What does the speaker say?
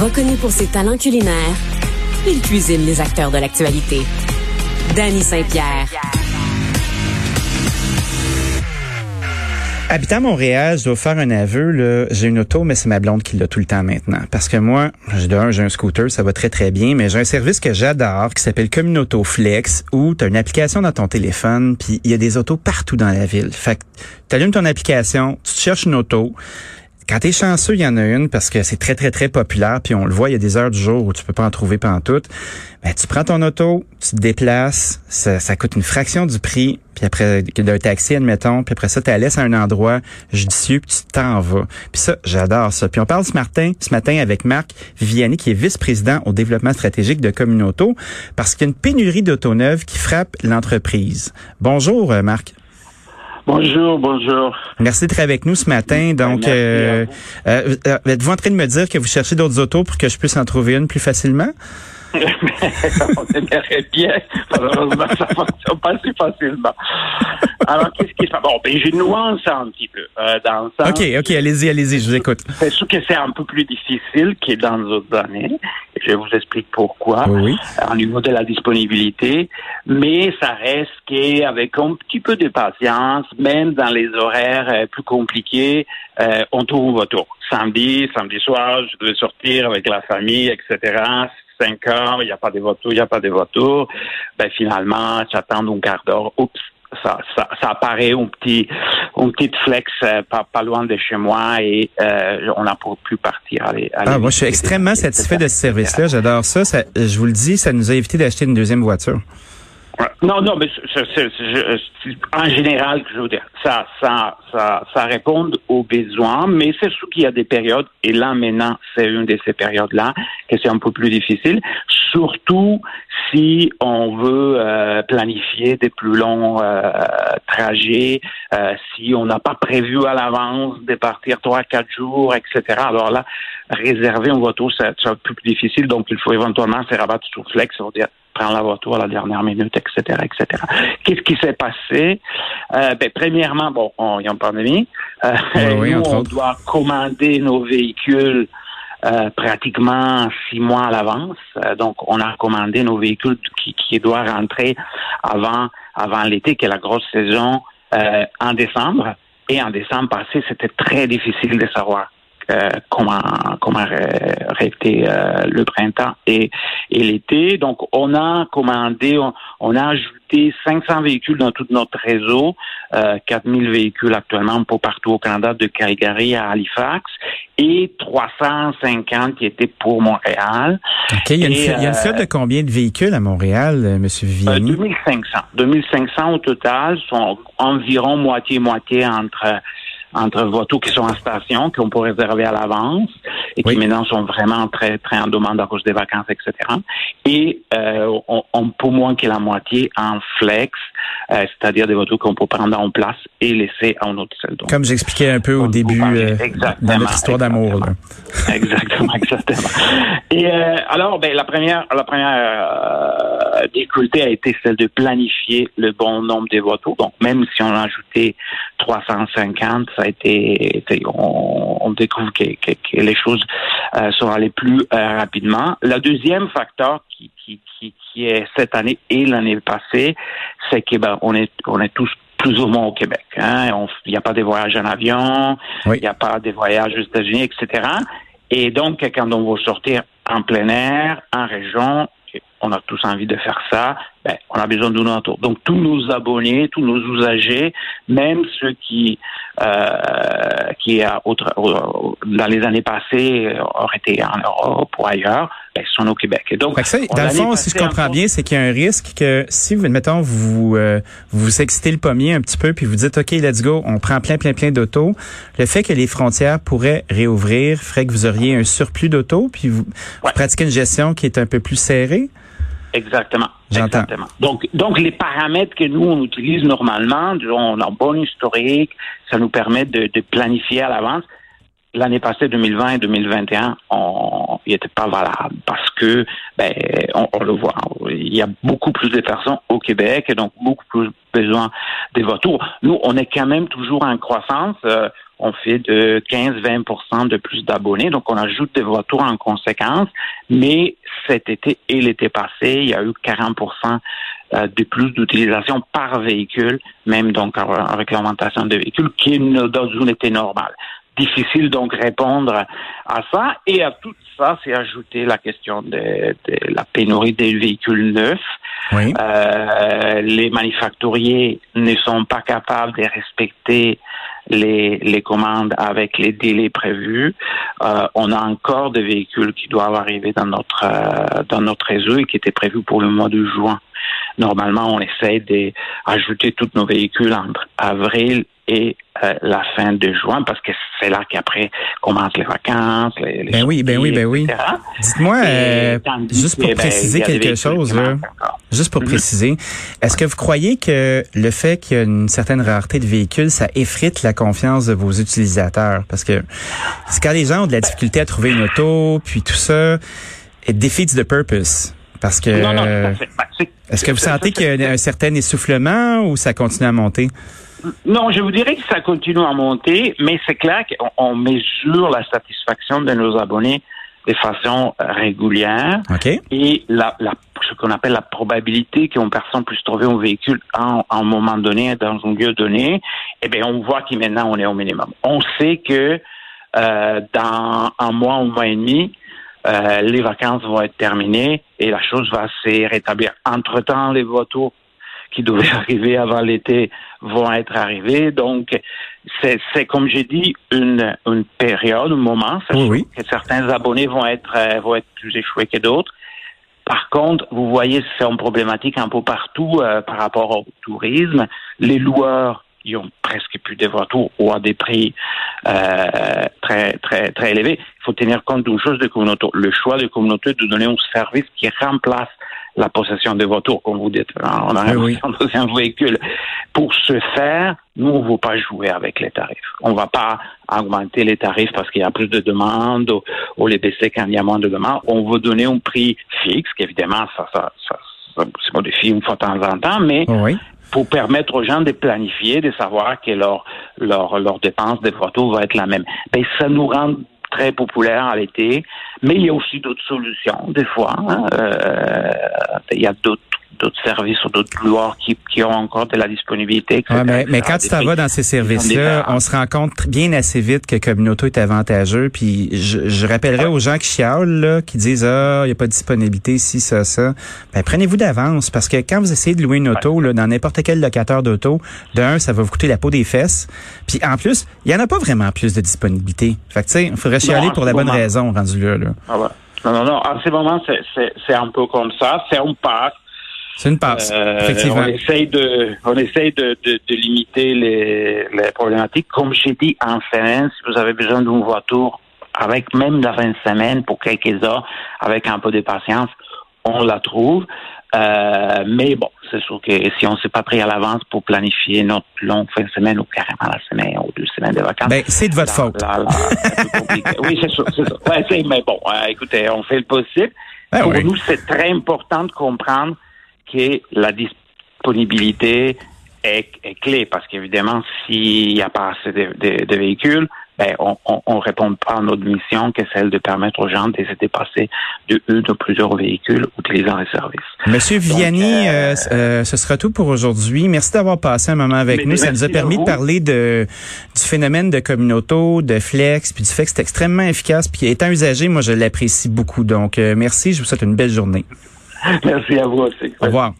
Reconnu pour ses talents culinaires, il cuisine les acteurs de l'actualité. Danny Saint-Pierre. Habitant Montréal, je dois faire un aveu. J'ai une auto, mais c'est ma blonde qui l'a tout le temps maintenant. Parce que moi, j'ai un, scooter, ça va très très bien, mais j'ai un service que j'adore qui s'appelle Communauto Flex, où tu as une application dans ton téléphone, puis il y a des autos partout dans la ville. Fait que tu allumes ton application, tu cherches une auto, quand t'es chanceux, il y en a une parce que c'est très, très, très populaire. Puis on le voit, il y a des heures du jour où tu peux pas en trouver pendant tout. Ben, tu prends ton auto, tu te déplaces, ça, ça coûte une fraction du prix. Puis après, d'un taxi, admettons. Puis après ça, tu la laisses à un endroit judicieux, puis tu t'en vas. Puis ça, j'adore ça. Puis on parle ce matin, ce matin avec Marc Vianney, qui est vice-président au développement stratégique de Communauto, parce qu'il y a une pénurie d'auto neuves qui frappe l'entreprise. Bonjour, euh, Marc. Bonjour, bonjour. Merci d'être avec nous ce matin. Donc, euh, euh, euh, êtes-vous en train de me dire que vous cherchez d'autres autos pour que je puisse en trouver une plus facilement? on aimerait bien. Malheureusement, ça ne fonctionne pas si facilement. Alors, qu'est-ce qui se passe? Bon, ben, j'ai nuance un petit peu. Euh, dans sens OK, OK, allez-y, allez-y, je vous écoute. C'est sûr que c'est un peu plus difficile que dans les autres années. Je vous explique pourquoi. Oui. Au niveau de la disponibilité. Mais ça reste qu'avec un petit peu de patience, même dans les horaires euh, plus compliqués, euh, on trouve voiture. Samedi, samedi soir, je devais sortir avec la famille, etc 5 heures, il n'y a pas de voitures, il n'y a pas de voitures. Ben, finalement, j'attends un quart d'heure. Oups, ça, ça, ça, apparaît un petit, un petit flex euh, pas, pas, loin de chez moi et euh, on a pu partir. Aller, ah, moi, je suis extrêmement satisfait de ce service-là. J'adore ça. ça. Je vous le dis, ça nous a évité d'acheter une deuxième voiture. Non, non, mais en général, je veux dire, ça, ça, ça, ça répond aux besoins, mais c'est sûr qu'il y a des périodes, et là maintenant, c'est une de ces périodes-là, que c'est un peu plus difficile, surtout si on veut euh, planifier des plus longs euh, trajets, euh, si on n'a pas prévu à l'avance de partir trois, quatre jours, etc. Alors là, réserver une voiture, c'est un peu plus difficile, donc il faut éventuellement se rabattre sur Flex, on dire prendre la voiture à la dernière minute, etc., etc. Qu'est-ce qui s'est passé? Euh, ben, premièrement, bon, on, il y a une pandémie. Euh, nous, on doit commander nos véhicules euh, pratiquement six mois à l'avance. Donc, on a commandé nos véhicules qui, qui doivent rentrer avant, avant l'été, qui est la grosse saison, en décembre. Et en décembre passé, c'était très difficile de savoir euh, comment comment arrêter euh, le printemps et, et l'été. Donc, on a commandé, on, a ajouté 500 véhicules dans tout notre réseau, euh, 4000 véhicules actuellement pour partout au Canada, de Calgary à Halifax, et 350 qui étaient pour Montréal. OK. Il y a une, il y a une flotte de combien de véhicules à Montréal, M. Viviani? 2500. 2500 au total, sont environ moitié-moitié entre entre voitures qui sont en station, qu'on peut réserver à l'avance et qui maintenant sont vraiment très, très en demande à cause des vacances, etc. Et euh, on, on peut moins que la moitié en flex, euh, c'est-à-dire des voitures qu'on peut prendre en place et laisser en autre seul. Comme j'expliquais un peu au début euh, dans notre histoire d'amour. Exactement, exactement. Et euh, alors, ben, la première, la première difficulté a été celle de planifier le bon nombre de voitures. Donc, même si on a ajouté 350, ça a été, on, on découvre que, que, que, les choses euh, sont allées plus euh, rapidement. Le deuxième facteur qui, qui, qui, qui est cette année et l'année passée, c'est que ben, on est, on est tous plus ou moins au Québec. Hein. Il n'y a pas de voyages en avion, il n'y a pas de voyages aux États-Unis, etc. Et donc, quand on veut sortir en plein air, en région, on a tous envie de faire ça, ben, on a besoin d'une auto. Donc tous nos abonnés, tous nos usagers, même ceux qui euh, qui a autre, dans les années passées auraient été en Europe ou ailleurs, ben, sont au Québec. Et donc, ça, dans le fond, si je comprends bien, c'est qu'il y a un risque que si, vous, mettons, vous euh, vous excitez le pommier un petit peu, puis vous dites, OK, let's go, on prend plein, plein, plein d'autos, le fait que les frontières pourraient réouvrir ferait que vous auriez un surplus d'autos, puis vous, vous pratiquez une gestion qui est un peu plus serrée? Exactement. Exactement. Donc, donc les paramètres que nous on utilise normalement, on a un bon historique, ça nous permet de, de planifier à l'avance. L'année passée, 2020 et 2021, on, il n'était pas valable parce que, ben, on, le voit, il y a beaucoup plus de personnes au Québec et donc beaucoup plus besoin des voitures. Nous, on est quand même toujours en croissance. Euh, on fait de 15-20 de plus d'abonnés, donc on ajoute des voitures en conséquence. Mais cet été et l'été passé, il y a eu 40 euh, de plus d'utilisation par véhicule, même donc avec l'augmentation de véhicules, qui est dans une été normale difficile donc répondre à ça. Et à tout ça, c'est ajouter la question de, la pénurie des véhicules neufs. Euh, les manufacturiers ne sont pas capables de respecter les, les commandes avec les délais prévus. Euh, on a encore des véhicules qui doivent arriver dans notre euh, dans notre réseau et qui étaient prévus pour le mois de juin. Normalement, on essaie d'ajouter tous nos véhicules entre avril et euh, la fin de juin, parce que c'est là qu'après commencent les vacances. Les, ben oui, ben oui, ben oui. Dites-moi, euh, juste pour ben, préciser quelque chose, juste pour mm-hmm. préciser, est-ce que vous croyez que le fait qu'il y a une certaine rareté de véhicules, ça effrite la confiance de vos utilisateurs? Parce que c'est quand les gens ont de la difficulté à trouver une auto, puis tout ça, it defeats the purpose. Parce que. Non, non, ben, est-ce que vous sentez qu'il y a un certain essoufflement ou ça continue à monter? Non, je vous dirais que ça continue à monter, mais c'est clair qu'on mesure la satisfaction de nos abonnés de façon régulière. Et la, la, ce qu'on appelle la probabilité qu'une personne puisse trouver un véhicule en, un moment donné, dans un lieu donné, eh bien, on voit que maintenant, on est au minimum. On sait que euh, dans un mois, un mois et demi, euh, les vacances vont être terminées et la chose va se rétablir. Entre-temps, les voitures qui devaient arriver avant l'été vont être arrivés. Donc, c'est comme j'ai dit une, une période, un moment. Oui, Que certains abonnés vont être euh, vont être plus échoués que d'autres. Par contre, vous voyez, c'est une problématique un peu partout euh, par rapport au tourisme. Les loueurs ils ont presque plus de voitures ou à des prix euh, très très très élevés. Il faut tenir compte d'une chose de communauté. Le choix de communauté de donner un service qui remplace la possession des voitures, comme vous dites. On a oui, un véhicule. Pour ce faire, nous, on ne veut pas jouer avec les tarifs. On ne va pas augmenter les tarifs parce qu'il y a plus de demandes ou, les baisser quand il y a moins de demandes. On veut donner un prix fixe, qu'évidemment, ça, ça, ça, ça se modifie une fois de temps en temps, mais pour permettre aux gens de planifier, de savoir que leur leur leur dépense de voitures va être la même. Ben ça nous rend très populaire à l'été, mais il y a aussi d'autres solutions des fois. Hein. Euh, il y a d'autres d'autres services ou d'autres couloirs qui, qui, ont encore de la disponibilité. mais, mais quand tu t'en vas dans ces services-là, on se rend compte bien assez vite que Communauto est avantageux. Puis je, je rappellerai aux gens qui chialent, là, qui disent ah il n'y a pas de disponibilité si ça ça. Ben prenez-vous d'avance parce que quand vous essayez de louer une auto là, dans n'importe quel locateur d'auto, d'un ça va vous coûter la peau des fesses. Puis en plus il y en a pas vraiment plus de disponibilité. Fait que tu sais il faudrait chialer pour la bonne raison rendu là. là. Ah ouais. Non, non, non. En ce moment, c'est un peu comme ça. C'est un pas c'est une passe, euh, effectivement. On essaye de, on essaye de, de, de limiter les, les, problématiques. Comme j'ai dit en semaine, si vous avez besoin d'une voiture, avec même la fin de semaine pour quelques heures, avec un peu de patience, on la trouve. Euh, mais bon, c'est sûr que si on ne s'est pas pris à l'avance pour planifier notre longue fin de semaine ou carrément la semaine ou deux semaines de vacances. Ben, c'est de votre faute. oui, c'est sûr, c'est ça. Ouais, mais bon, euh, écoutez, on fait le possible. Ben pour nous, c'est très important de comprendre que la disponibilité est, clé parce qu'évidemment, s'il n'y a pas assez de, véhicules, ben, on, on, répond pas à notre mission qui est celle de permettre aux gens de se dépasser de une de plusieurs véhicules utilisant les services. Monsieur Vianney, euh, euh, euh, ce sera tout pour aujourd'hui. Merci d'avoir passé un moment avec nous. Ça nous a permis de parler de, du phénomène de communauto, de flex, puis du fait que c'est extrêmement efficace. Puis étant usagé, moi, je l'apprécie beaucoup. Donc, merci. Je vous souhaite une belle journée. Merci à vous aussi. Au revoir.